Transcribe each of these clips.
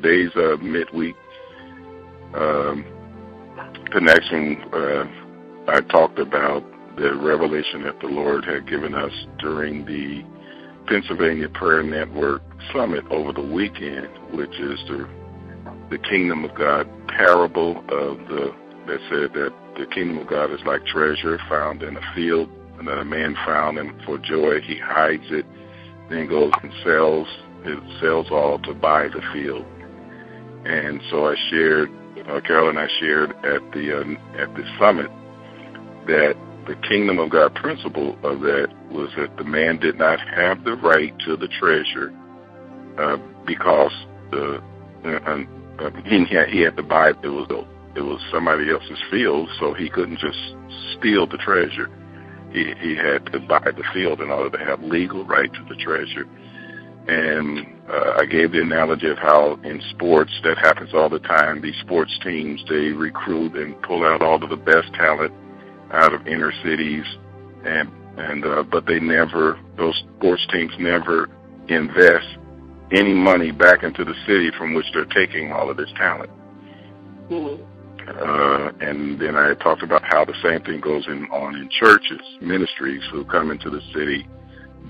today's uh, midweek um, connection, uh, I talked about the revelation that the Lord had given us during the Pennsylvania Prayer Network Summit over the weekend, which is the the Kingdom of God parable of the that said that the kingdom of God is like treasure found in a field, and that a man found, and for joy he hides it, then goes and sells it sells all to buy the field. And so I shared, uh, Carol and I shared at the uh, at the summit that the kingdom of God principle of that was that the man did not have the right to the treasure uh, because the uh, uh, he, had, he had to buy it. It was it was somebody else's field, so he couldn't just steal the treasure. He he had to buy the field in order to have legal right to the treasure. And uh, I gave the analogy of how in sports that happens all the time. These sports teams they recruit and pull out all of the best talent out of inner cities, and and uh, but they never those sports teams never invest any money back into the city from which they're taking all of this talent. Mm-hmm. Uh, and then I talked about how the same thing goes in, on in churches, ministries who come into the city,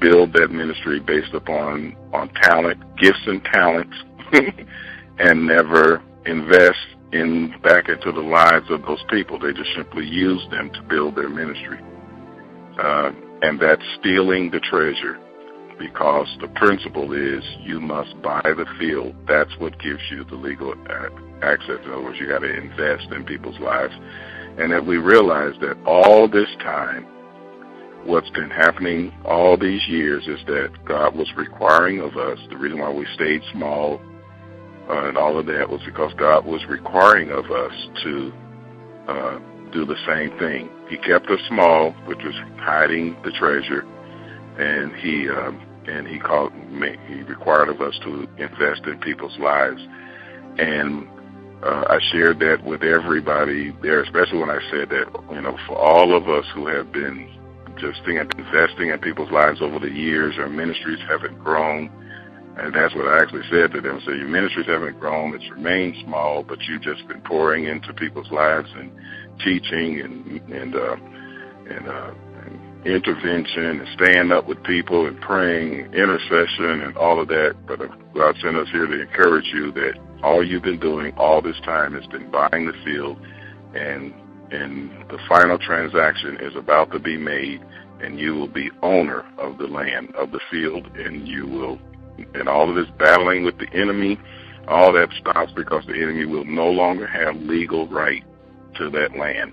build that ministry based upon on talent, gifts and talents, and never invest in back into the lives of those people. They just simply use them to build their ministry. Uh, and that's stealing the treasure because the principle is you must buy the field. That's what gives you the legal access. In other words, you got to invest in people's lives. And that we realize that all this time, what's been happening all these years is that God was requiring of us, the reason why we stayed small uh, and all of that was because God was requiring of us to uh, do the same thing. He kept us small, which was hiding the treasure, and he um, and he called me. He required of us to invest in people's lives, and uh, I shared that with everybody there, especially when I said that you know for all of us who have been just investing in people's lives over the years, our ministries haven't grown and that's what I actually said to them. So your ministries haven't grown; it's remained small, but you've just been pouring into people's lives and teaching and and uh, and, uh, and intervention and staying up with people and praying, intercession, and all of that. But God sent us here to encourage you that all you've been doing all this time has been buying the field, and and the final transaction is about to be made, and you will be owner of the land of the field, and you will and all of this battling with the enemy, all that stops because the enemy will no longer have legal right to that land.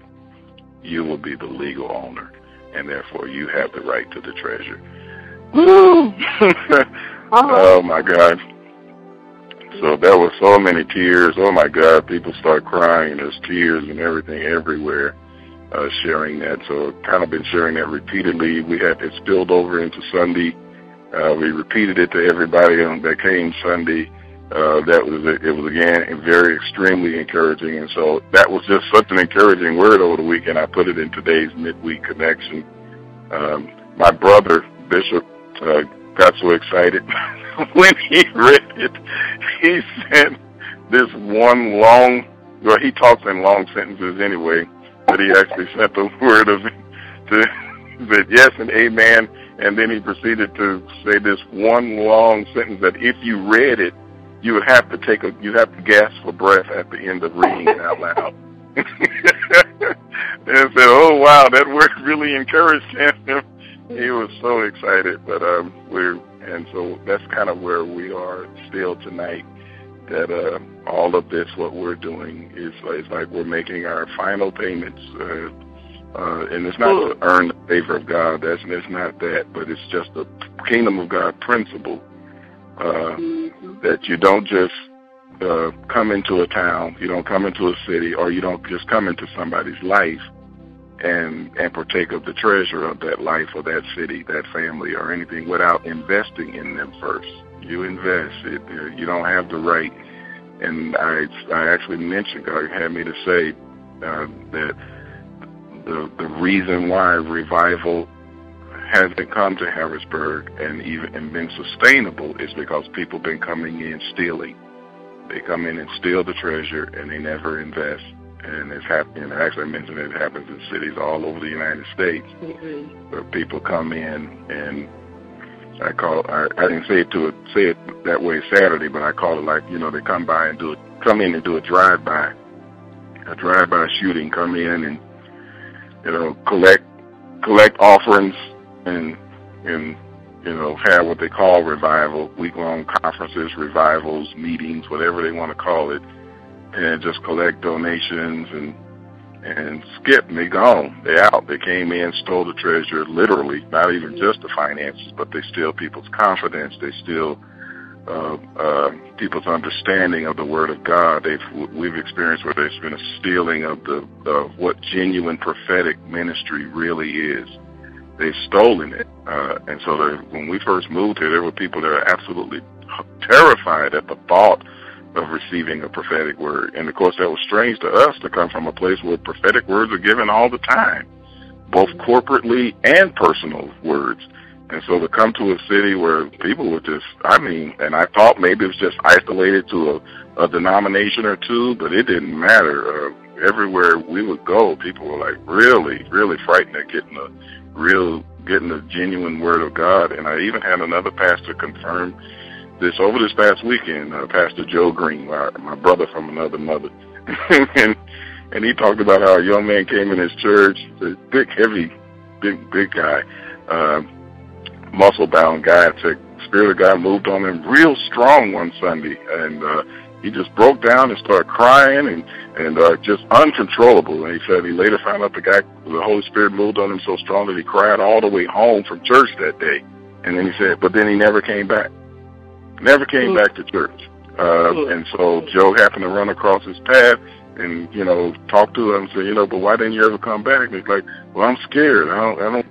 You will be the legal owner, and therefore you have the right to the treasure. Uh-huh. Oh my God. So there were so many tears. Oh my God, people start crying. There's tears and everything everywhere. Uh, sharing that, so kind of been sharing that repeatedly. We had it spilled over into Sunday uh, we repeated it to everybody on, that came Sunday. Uh, that was it was again very extremely encouraging, and so that was just such an encouraging word over the weekend. I put it in today's midweek connection. Um, my brother Bishop uh, got so excited when he read it. He sent this one long. Well, he talks in long sentences anyway, but he actually sent the word of to said yes and amen and then he proceeded to say this one long sentence that if you read it, you would have to take a, you have to gasp for breath at the end of reading it out loud. and said, "Oh wow, that word really encouraged him." he was so excited, but um, we're and so that's kind of where we are still tonight. That uh, all of this, what we're doing, is, is like we're making our final payments uh, uh, and it's not to earn the favor of God. That's it's not that, but it's just a kingdom of God principle uh, mm-hmm. that you don't just uh, come into a town, you don't come into a city, or you don't just come into somebody's life and and partake of the treasure of that life or that city, that family, or anything without investing in them first. You invest. It, you don't have the right. And I I actually mentioned God had me to say uh, that the the reason why revival hasn't come to Harrisburg and even and been sustainable is because people been coming in stealing. They come in and steal the treasure, and they never invest. And it's happening. Actually, I mentioned it happens in cities all over the United States, mm-hmm. where people come in and I call I, I didn't say it to it say it that way Saturday, but I call it like you know they come by and do it come in and do a drive by, a drive by shooting. Come in and you know collect collect offerings and and you know have what they call revival, week long conferences, revivals, meetings, whatever they want to call it, and just collect donations and and skip and they gone. They out. They came in, stole the treasure, literally, not even just the finances, but they steal people's confidence. They steal uh, uh, people's understanding of the Word of God. They've we've experienced where there's been a stealing of the of what genuine prophetic ministry really is. They've stolen it, uh, and so when we first moved here, there were people that are absolutely terrified at the thought of receiving a prophetic word. And of course, that was strange to us to come from a place where prophetic words are given all the time, both corporately and personal words. And so to come to a city where people were just, I mean, and I thought maybe it was just isolated to a, a denomination or two, but it didn't matter. Uh, everywhere we would go, people were like really, really frightened at getting a real, getting a genuine word of God. And I even had another pastor confirm this over this past weekend, uh, Pastor Joe Green, my, my brother from another mother, and and he talked about how a young man came in his church, a big, heavy, big, big guy, uh, muscle bound guy. The Spirit of God moved on him real strong one Sunday, and uh, he just broke down and started crying and and uh, just uncontrollable. And he said he later found out the guy, the Holy Spirit moved on him so strong that he cried all the way home from church that day. And then he said, but then he never came back. Never came mm. back to church. Uh, mm. and so Joe happened to run across his path and, you know, talk to him and say, you know, but why didn't you ever come back? And he's like, well, I'm scared. I don't, I don't,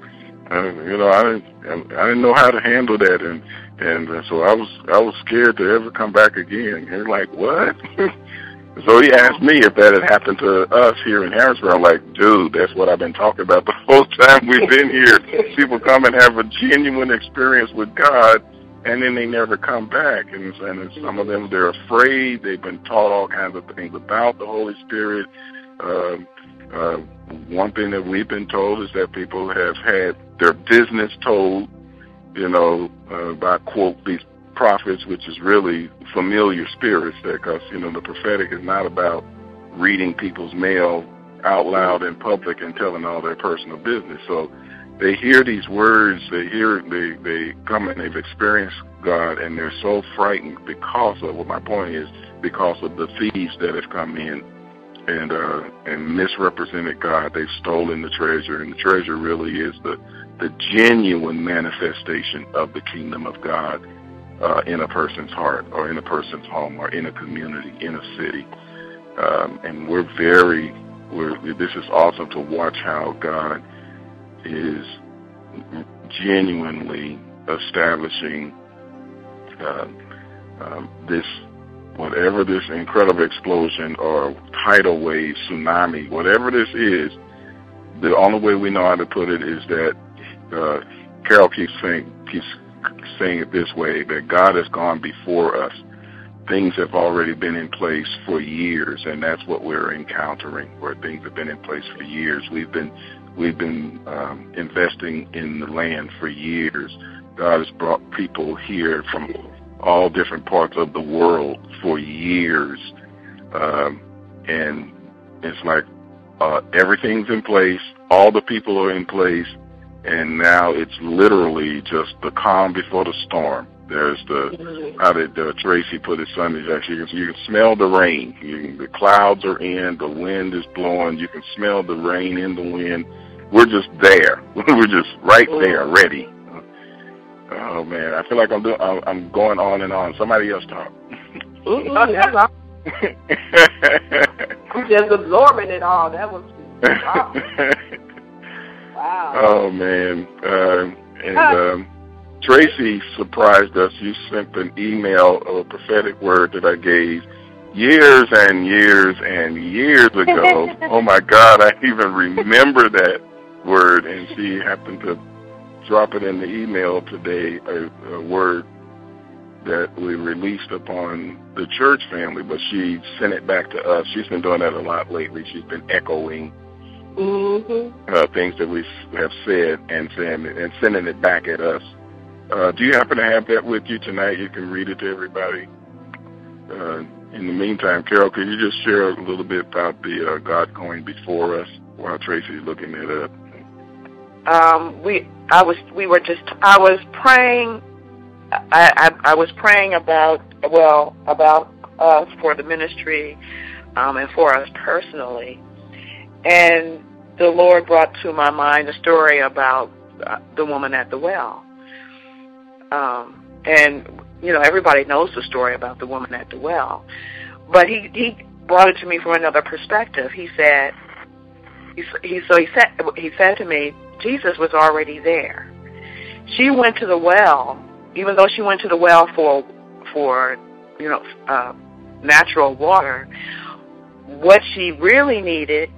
uh, you know, I didn't, I didn't know how to handle that. And, and uh, so I was, I was scared to ever come back again. And he's like, what? so he asked me if that had happened to us here in Harrisburg. I'm like, dude, that's what I've been talking about the whole time we've been here. People come and have a genuine experience with God and then they never come back. And, and some of them, they're afraid. They've been taught all kinds of things about the Holy Spirit. Uh, uh, one thing that we've been told is that people have had their business told, you know, uh, by quote these prophets, which is really familiar spirits, because you know the prophetic is not about reading people's mail out loud in public and telling all their personal business. So they hear these words, they hear, they, they come and they've experienced God and they're so frightened because of, what my point is, because of the thieves that have come in and, uh, and misrepresented God. They've stolen the treasure and the treasure really is the, the genuine manifestation of the kingdom of God, uh, in a person's heart or in a person's home or in a community, in a city. Um, and we're very, we're, this is awesome to watch how God is genuinely establishing uh, um, this, whatever this incredible explosion or tidal wave, tsunami, whatever this is, the only way we know how to put it is that uh, Carol keeps saying keeps saying it this way that God has gone before us. Things have already been in place for years, and that's what we're encountering, where things have been in place for years. We've been We've been um, investing in the land for years. God has brought people here from all different parts of the world for years. Um, and it's like uh, everything's in place, all the people are in place, and now it's literally just the calm before the storm. There's the how did uh, Tracy put it Sunday? Actually, you can, you can smell the rain. You can, the clouds are in, the wind is blowing. You can smell the rain in the wind we're just there. we're just right there, ready. Oh man, I feel like I'm doing. I'm going on and on. Somebody else talk. I'm just absorbing it all. That was wow. wow. Oh man, uh, and um, Tracy surprised us. You sent an email of a prophetic word that I gave years and years and years ago. oh my God, I even remember that word, and she happened to drop it in the email today, a, a word that we released upon the church family, but she sent it back to us. She's been doing that a lot lately. She's been echoing Mm-hmm. uh, things that we have said and saying and sending it back at us. Uh, do you happen to have that with you tonight? You can read it to everybody. Uh, in the meantime, Carol, could you just share a little bit about the uh, God going before us while Tracy's looking it up? Um, we, I was, we were just, I was praying. I, I, I was praying about, well, about us for the ministry, um, and for us personally. And the Lord brought to my mind a story about uh, the woman at the well. Um, and you know, everybody knows the story about the woman at the well, but he he brought it to me from another perspective. He said, he, he so he said he said to me, Jesus was already there. She went to the well, even though she went to the well for for you know uh, natural water. What she really needed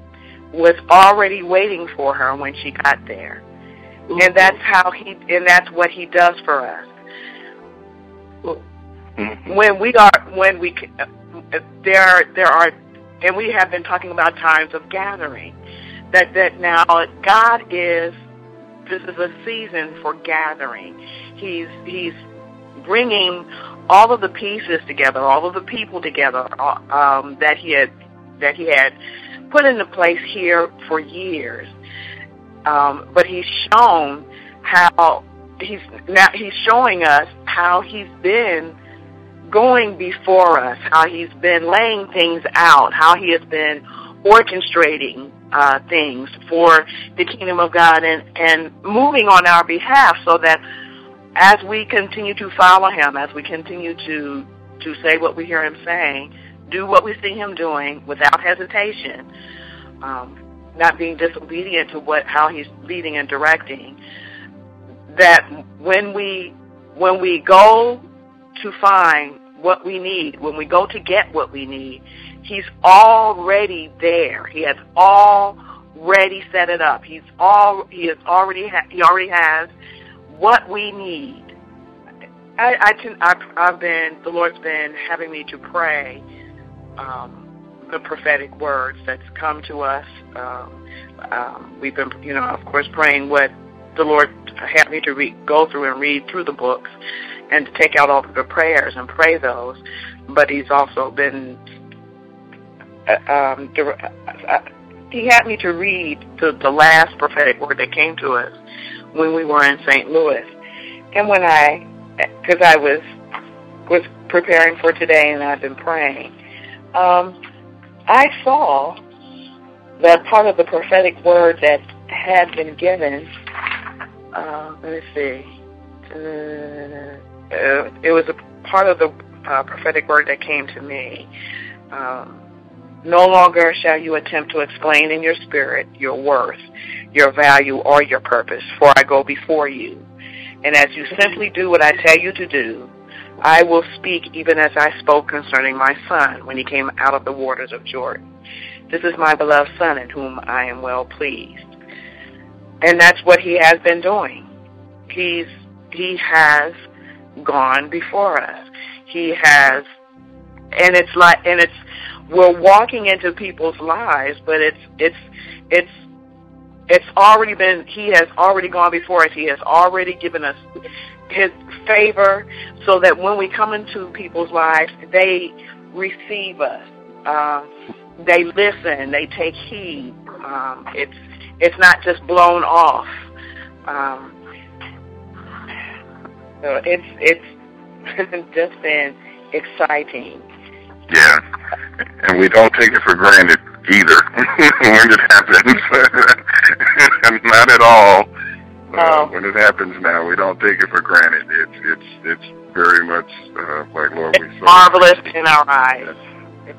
was already waiting for her when she got there. And that's how he and that's what he does for us. Mm-hmm. When we are when we there there are and we have been talking about times of gathering that that now God is this is a season for gathering. He's he's bringing all of the pieces together, all of the people together um, that he had that he had put into place here for years. Um, but he's shown how he's now he's showing us how he's been going before us, how he's been laying things out, how he has been orchestrating uh, things for the kingdom of God and, and moving on our behalf so that as we continue to follow him, as we continue to to say what we hear him saying, do what we see him doing without hesitation, um, not being disobedient to what how he's leading and directing. That when we when we go to find what we need, when we go to get what we need, he's already there. He has already set it up. He's all he has already ha- he already has what we need. I, I can, I've, I've been the Lord's been having me to pray um, the prophetic words that's come to us. Um, um, we've been, you know, of course, praying what the Lord had me to read, go through and read through the books, and to take out all the prayers and pray those. But He's also been, uh, um, uh, He had me to read the, the last prophetic word that came to us when we were in St. Louis, and when I, because I was was preparing for today and I've been praying um, I saw that part of the prophetic word that had been given. Uh, let me see. Uh, it was a part of the uh, prophetic word that came to me. Um, no longer shall you attempt to explain in your spirit your worth, your value, or your purpose, for I go before you. And as you simply do what I tell you to do, I will speak even as I spoke concerning my son when he came out of the waters of Jordan. This is my beloved son in whom I am well pleased. And that's what he has been doing. He's he has gone before us. He has and it's like and it's we're walking into people's lives, but it's it's it's it's already been he has already gone before us. He has already given us his favor so that when we come into people's lives, they receive us. Um, they listen. They take heed. Um, it's it's not just blown off. Um, so it's it's just been exciting. Yeah, and we don't take it for granted either when it happens. not at all. Uh, when it happens now, we don't take it for granted. It's it's it's very much uh, like Lord. It's marvelous in our eyes. It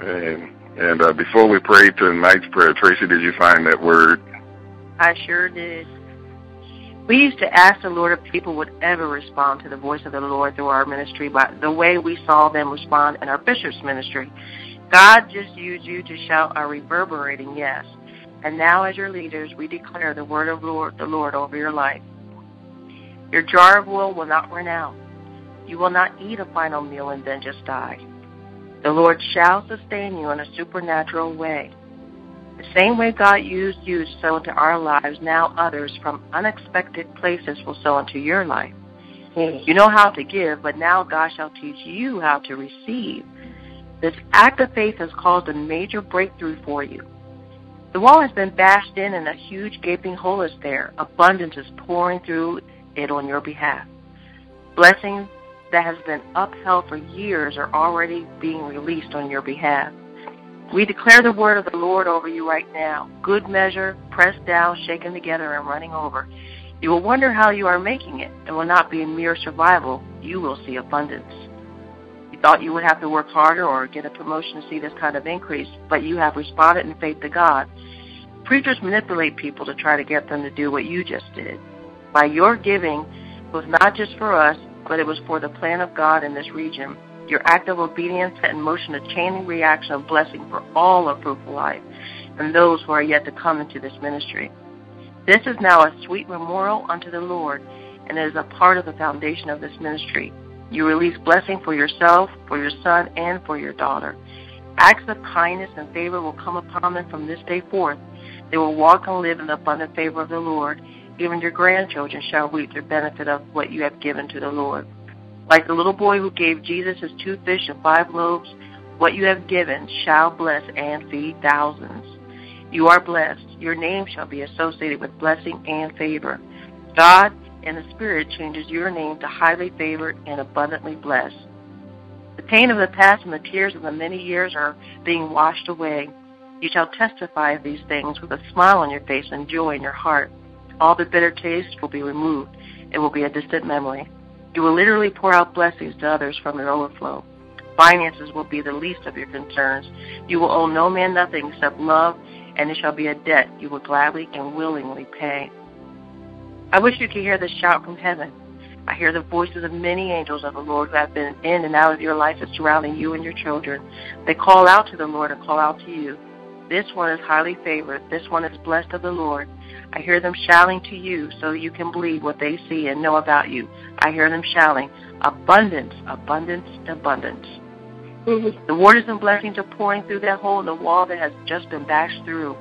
and and uh, before we pray tonight's prayer, Tracy, did you find that word? I sure did. We used to ask the Lord if people would ever respond to the voice of the Lord through our ministry by the way we saw them respond in our bishop's ministry. God just used you to shout a reverberating yes. And now, as your leaders, we declare the word of Lord, the Lord over your life. Your jar of oil will not run out. You will not eat a final meal and then just die. The Lord shall sustain you in a supernatural way. The same way God used you to sow into our lives, now others from unexpected places will sow into your life. Mm. You know how to give, but now God shall teach you how to receive. This act of faith has caused a major breakthrough for you. The wall has been bashed in and a huge gaping hole is there. Abundance is pouring through it on your behalf. Blessings that has been upheld for years are already being released on your behalf. We declare the word of the Lord over you right now. Good measure, pressed down, shaken together, and running over. You will wonder how you are making it. It will not be a mere survival. You will see abundance. You thought you would have to work harder or get a promotion to see this kind of increase, but you have responded in faith to God. Preachers manipulate people to try to get them to do what you just did. By your giving was not just for us, but it was for the plan of God in this region. Your act of obedience set in motion a chain reaction of blessing for all of Fruitful Life and those who are yet to come into this ministry. This is now a sweet memorial unto the Lord, and is a part of the foundation of this ministry. You release blessing for yourself, for your son, and for your daughter. Acts of kindness and favor will come upon them from this day forth. They will walk and live in the abundant favor of the Lord. Even your grandchildren shall reap the benefit of what you have given to the Lord. Like the little boy who gave Jesus his two fish and five loaves, what you have given shall bless and feed thousands. You are blessed. Your name shall be associated with blessing and favor. God and the Spirit changes your name to highly favored and abundantly blessed. The pain of the past and the tears of the many years are being washed away. You shall testify of these things with a smile on your face and joy in your heart. All the bitter taste will be removed. It will be a distant memory. You will literally pour out blessings to others from your overflow. Finances will be the least of your concerns. You will owe no man nothing except love and it shall be a debt you will gladly and willingly pay. I wish you could hear the shout from heaven. I hear the voices of many angels of the Lord who have been in and out of your life and surrounding you and your children. They call out to the Lord and call out to you. This one is highly favored. This one is blessed of the Lord. I hear them shouting to you so you can believe what they see and know about you. I hear them shouting, abundance, abundance, abundance. Mm-hmm. The waters and blessings are pouring through that hole in the wall that has just been bashed through.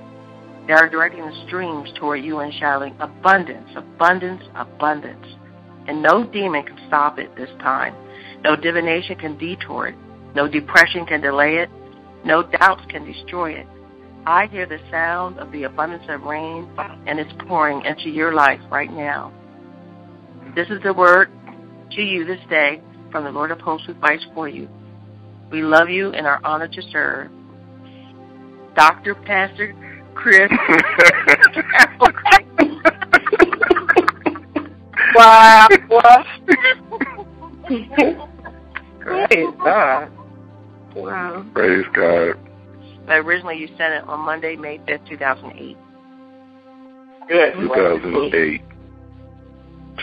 They are directing the streams toward you and shouting, Abundance, abundance, abundance. And no demon can stop it this time. No divination can detour it. No depression can delay it. No doubts can destroy it. I hear the sound of the abundance of rain, and it's pouring into your life right now. This is the word to you this day from the Lord of hosts who fights for you. We love you and are honored to serve. Dr. Pastor Chris. wow. What? Praise God. Wow. Praise God. But originally you sent it on Monday, May 5th, 2008. Good. 2008.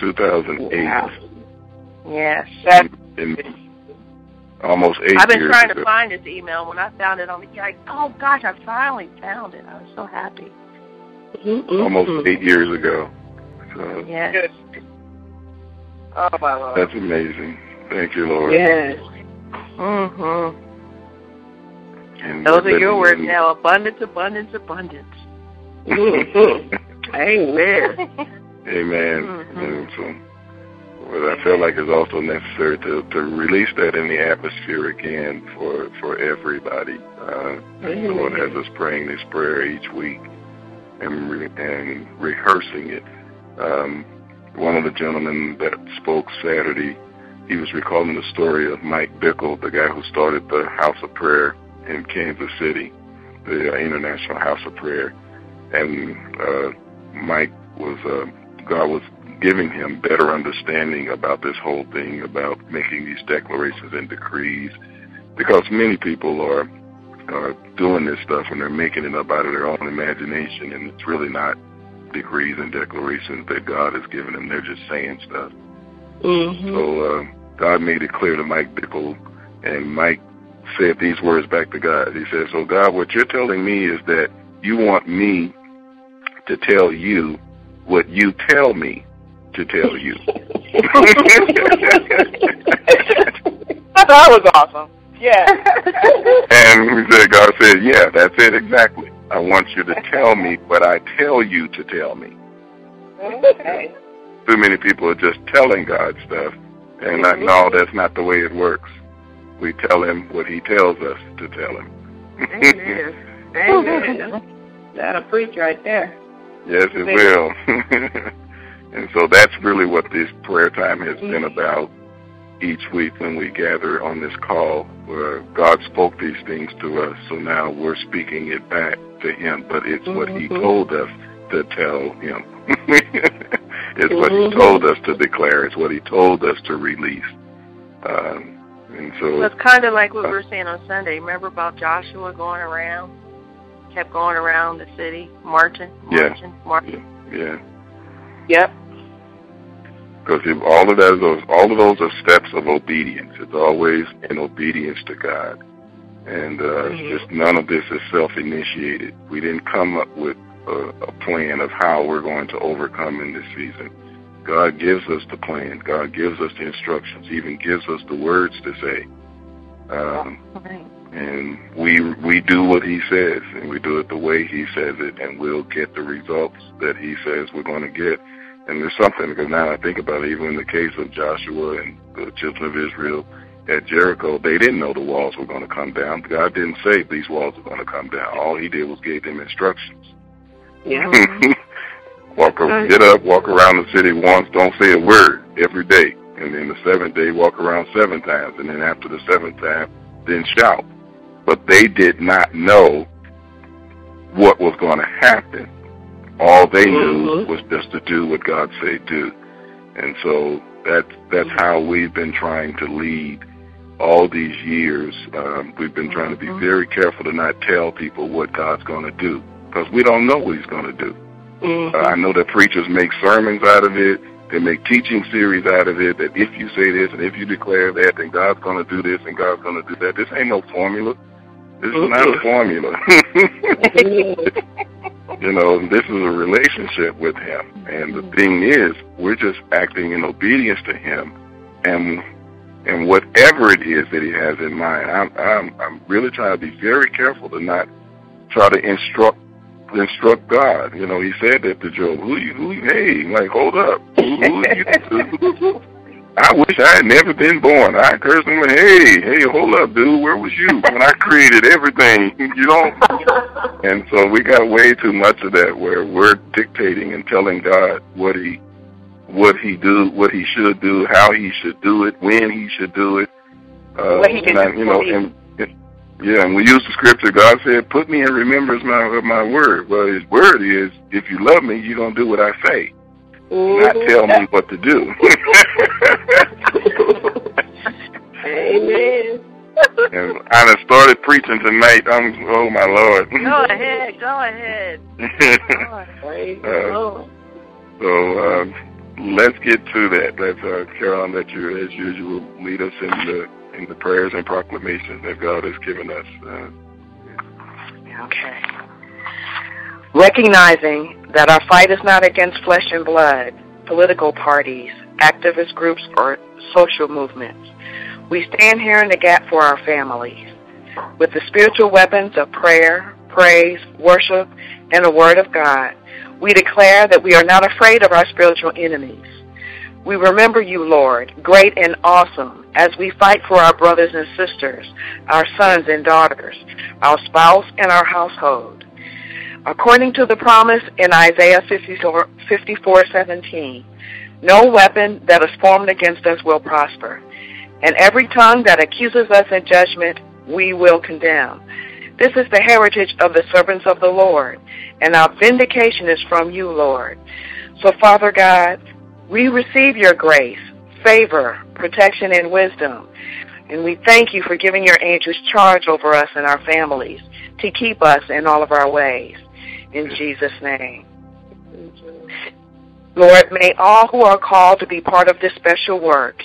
2008. Wow. Yes. In, almost eight I've been years trying ago. to find this email. When I found it on the like, oh gosh, I finally found it. I was so happy. Mm-hmm. Almost eight years ago. So yes. Oh my Lord. That's amazing. Thank you, Lord. Yes. Mhm. And Those are your words now. Abundance, abundance, abundance. Mm-hmm. Amen. Amen. Mhm. And so, well, I feel like it's also necessary to, to release that in the atmosphere again for for everybody. Uh, the Lord has us praying this prayer each week and re- and rehearsing it. Um, one of the gentlemen that spoke Saturday, he was recalling the story of Mike Bickle, the guy who started the House of Prayer in Kansas City, the uh, International House of Prayer, and uh, Mike was uh, God was giving him better understanding about this whole thing, about making these declarations and decrees, because many people are are doing this stuff and they're making it up out of their own imagination, and it's really not decrees and declarations that God has given them. They're just saying stuff. Mm-hmm. So uh, God made it clear to Mike Bickle, and Mike said these words back to God. He said, "So God, what you're telling me is that you want me to tell you what you tell me to tell you." that was awesome. Yeah. and we said, God said, yeah, that's it exactly. I want you to tell me what I tell you to tell me. Okay. Too many people are just telling God stuff, and like, no, that's not the way it works. We tell him what he tells us to tell him. Amen. Amen. That'll preach right there. Yes, it will. and so that's really what this prayer time has been about each week when we gather on this call where God spoke these things to us. So now we're speaking it back to him, but it's what he Mhm. told us to tell him. it's what he Mhm. told us to declare. It's what he told us to release. Um, and so, Well, it's kind of like what we were saying on Sunday. Remember about Joshua going around, kept going around the city, marching, Yeah. marching, marching. yeah, Yep. because all of that, those, all of those are steps of obedience. It's always in obedience to God, and uh, Mhm. just none of this is self-initiated. We didn't come up with a, a plan of how we're going to overcome in this season. God gives us the plan. God gives us the instructions. Even gives us the words to say. Um, Right. and we we do what he says, and we do it the way he says it, and we'll get the results that he says we're going to get. And there's something because now I think about it, even in the case of Joshua and the children of Israel at Jericho, they didn't know the walls were going to come down. God didn't say these walls are going to come down. All He did was gave them instructions. Yeah. walk, a- get up, walk around the city once, don't say a word every day, and then the seventh day walk around seven times, and then after the seventh time, then shout. But they did not know what was going to happen. All they knew Mhm. was just to do what God said do, and so that's that's how we've been trying to lead all these years. Um, we've been trying to be Mhm. very careful to not tell people what God's going to do because we don't know what He's going to do. Mhm. Uh, I know that preachers make sermons out of it. They make teaching series out of it. That if you say this and if you declare that, then God's going to do this and God's going to do that. This ain't no formula. This is not a formula. you know, this is a relationship with Him. And the thing is, we're just acting in obedience to Him, and and whatever it is that He has in mind, I'm I'm I'm really trying to be very careful to not try to instruct instruct God. You know, he said that to Job. Who you? Who? you- Hey, like, hold up. Who, who you? I wish I had never been born. I cursed him. Hey, hey, hold up, dude. Where was you when I created everything? You know. And so we got way too much of that, where we're dictating and telling God what he, what he do, what he should do, how he should do it, when he should do it. Uh, What he can and I, you know, for me. and, and yeah, and we use the scripture. God said, "Put me in remembrance my, of my word." Well, His word is, "If you love me, you're gonna do what I say, not Mhm. tell me what to do." Amen. and I done started preaching tonight. I'm, oh my lord. Go ahead, go ahead. Uh, Lord. so um, let's get to that. Let's, uh, Carolyn, let you, as usual, lead us in the in the prayers and proclamations that God has given us. Uh, Okay. Recognizing that our fight is not against flesh and blood, political parties, activist groups, or social movements. We stand here in the gap for our families. With the spiritual weapons of prayer, praise, worship, and the Word of God, we declare that we are not afraid of our spiritual enemies. We remember you, Lord, great and awesome, as we fight for our brothers and sisters, our sons and daughters, our spouse, and our household. According to the promise in Isaiah 54, 54:17, no weapon that is formed against us will prosper, and every tongue that accuses us in judgment we will condemn. This is the heritage of the servants of the Lord, and our vindication is from you, Lord. So, Father God, we receive your grace, favor, protection, and wisdom. And we thank you for giving your angels charge over us and our families to keep us in all of our ways. In Jesus' name. Lord, may all who are called to be part of this special work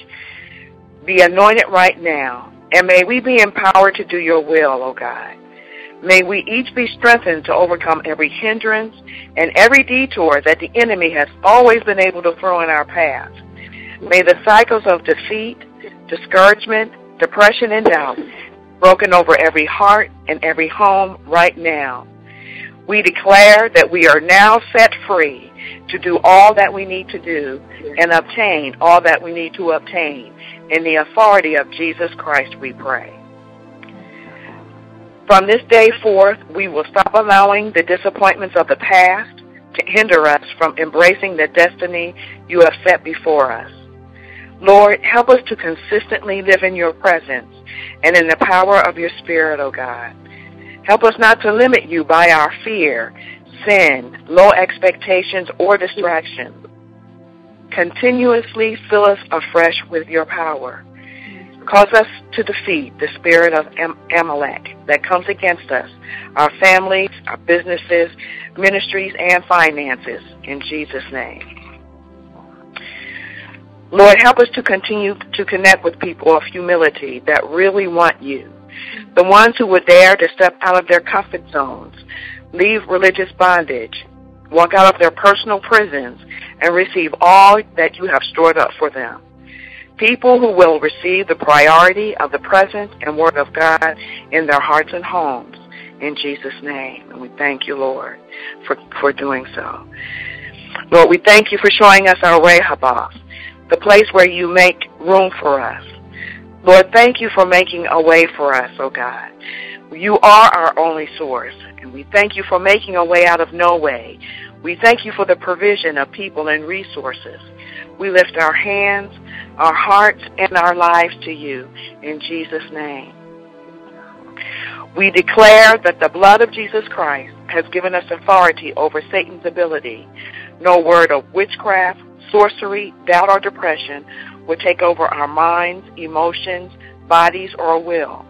be anointed right now. And may we be empowered to do your will, O God. May we each be strengthened to overcome every hindrance and every detour that the enemy has always been able to throw in our path. May the cycles of defeat, discouragement, depression, and doubt broken over every heart and every home right now. We declare that we are now set free to do all that we need to do and obtain all that we need to obtain. In the authority of Jesus Christ, we pray. From this day forth, we will stop allowing the disappointments of the past to hinder us from embracing the destiny you have set before us. Lord, help us to consistently live in your presence and in the power of your Spirit, O oh God. Help us not to limit you by our fear, sin, low expectations, or distractions. Continuously fill us afresh with your power. Cause us to defeat the spirit of Amalek that comes against us, our families, our businesses, ministries, and finances. In Jesus' name. Lord, help us to continue to connect with people of humility that really want you. The ones who would dare to step out of their comfort zones, leave religious bondage, walk out of their personal prisons, and receive all that you have stored up for them. People who will receive the priority of the presence and word of God in their hearts and homes. In Jesus' name. And we thank you, Lord, for, for doing so. Lord, we thank you for showing us our way, Rehoboth the place where you make room for us. Lord, thank you for making a way for us, oh God. You are our only source, and we thank you for making a way out of no way. We thank you for the provision of people and resources. We lift our hands, our hearts, and our lives to you in Jesus' name. We declare that the blood of Jesus Christ has given us authority over Satan's ability. No word of witchcraft, sorcery, doubt, or depression will take over our minds, emotions, bodies, or will.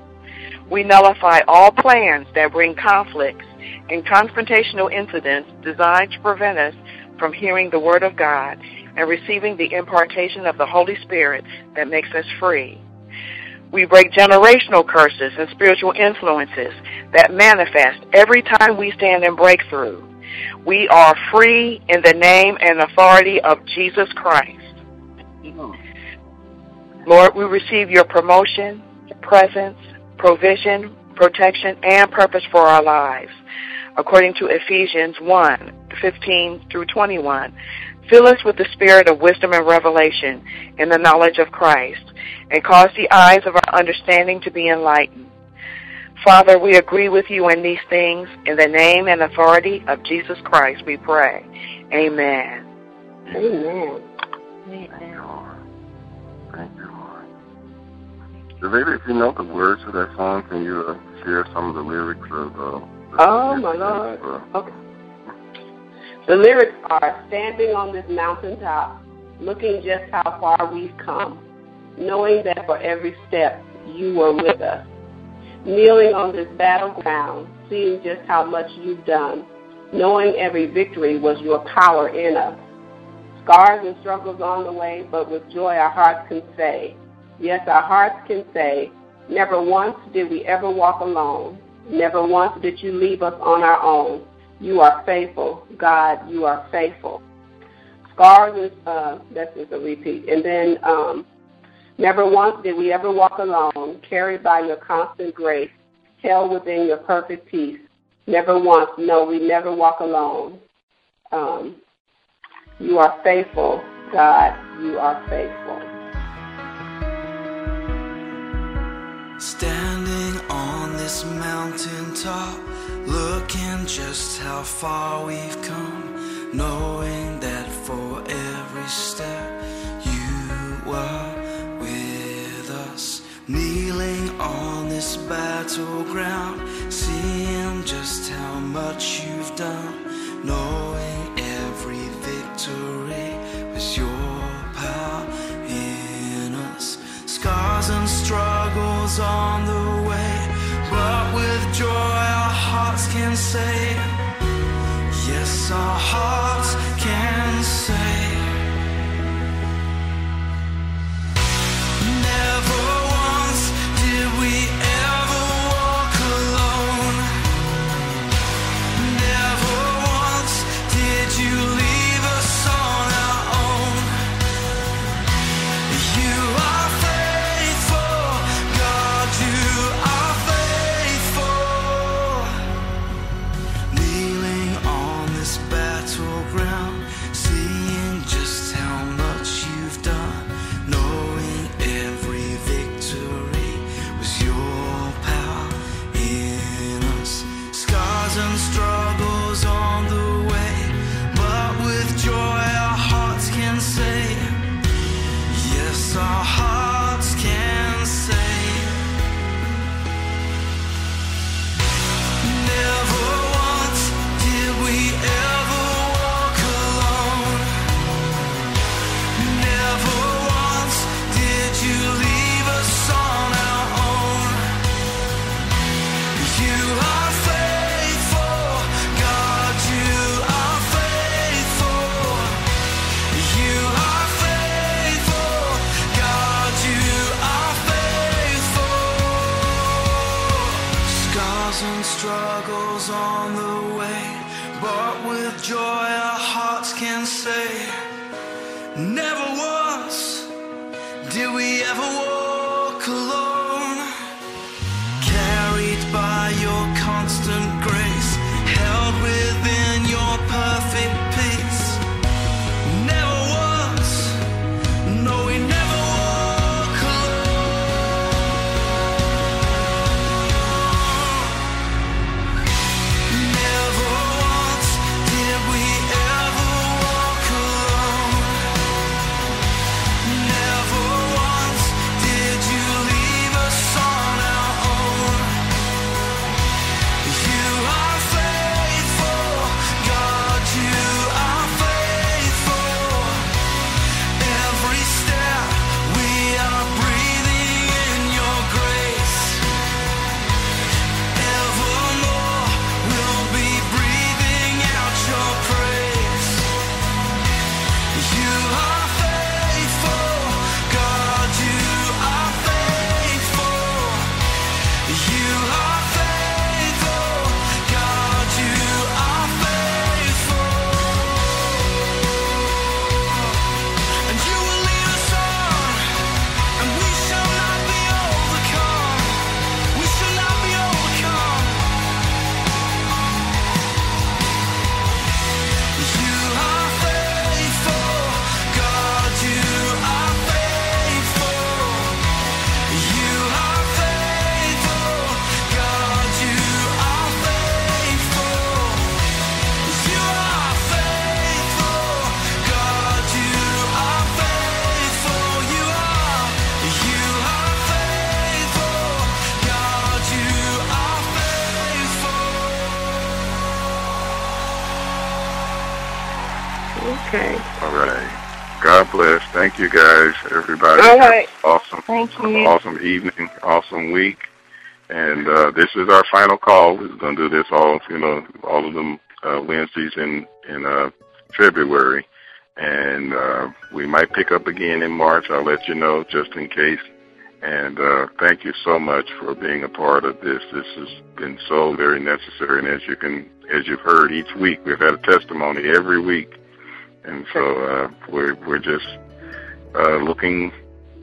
We nullify all plans that bring conflicts and confrontational incidents designed to prevent us from hearing the Word of God and receiving the impartation of the Holy Spirit that makes us free. We break generational curses and spiritual influences that manifest every time we stand in breakthrough. We are free in the name and authority of Jesus Christ. Lord, we receive your promotion, presence, provision, protection, and purpose for our lives. According to Ephesians 1, 15 through 21, fill us with the spirit of wisdom and revelation in the knowledge of Christ, and cause the eyes of our understanding to be enlightened Father, we agree with you in these things. In the name and authority of Jesus Christ, we pray. Amen. Amen. David, if you know the words to that song, can you uh, share some of the lyrics of uh, Oh, my Lord. Uh, okay. The lyrics are standing on this mountaintop, looking just how far we've come, knowing that for every step you were with us kneeling on this battleground, seeing just how much you've done, knowing every victory was your power in us. Scars and struggles on the way, but with joy our hearts can say, yes, our hearts can say, never once did we ever walk alone. Never once did you leave us on our own. You are faithful. God, you are faithful. Scars is, uh, that's just a repeat. And then um, Never once did we ever walk alone, carried by your constant grace, held within your perfect peace. Never once, no, we never walk alone. Um, you are faithful, God, you are faithful. Standing on this mountain top, looking just how far we've come, knowing that for every step you were with us, Kneeling on this battleground, seeing just how much you've done, knowing every victory was your power in us. Scars and struggles on the say, Yes, our hearts Okay. All right. God bless. Thank you guys, everybody. All right. Awesome. Thank you. Awesome evening. Awesome week. And uh, this is our final call. We're going to do this all, you know, all of them uh, Wednesdays in in uh, February, and uh, we might pick up again in March. I'll let you know just in case. And uh, thank you so much for being a part of this. This has been so very necessary, and as you can, as you've heard each week, we've had a testimony every week, and so uh, we're we're just uh, looking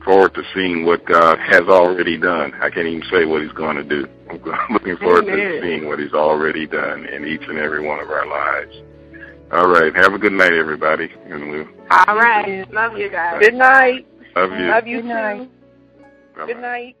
forward to seeing what God has already done. I can't even say what He's going to do. I'm looking forward to seeing what He's already done in each and every one of our lives. All right. Have a good night, everybody, and we All right. Love you guys. Good night. love you. Love you Good night. too. Bye-bye. Good night.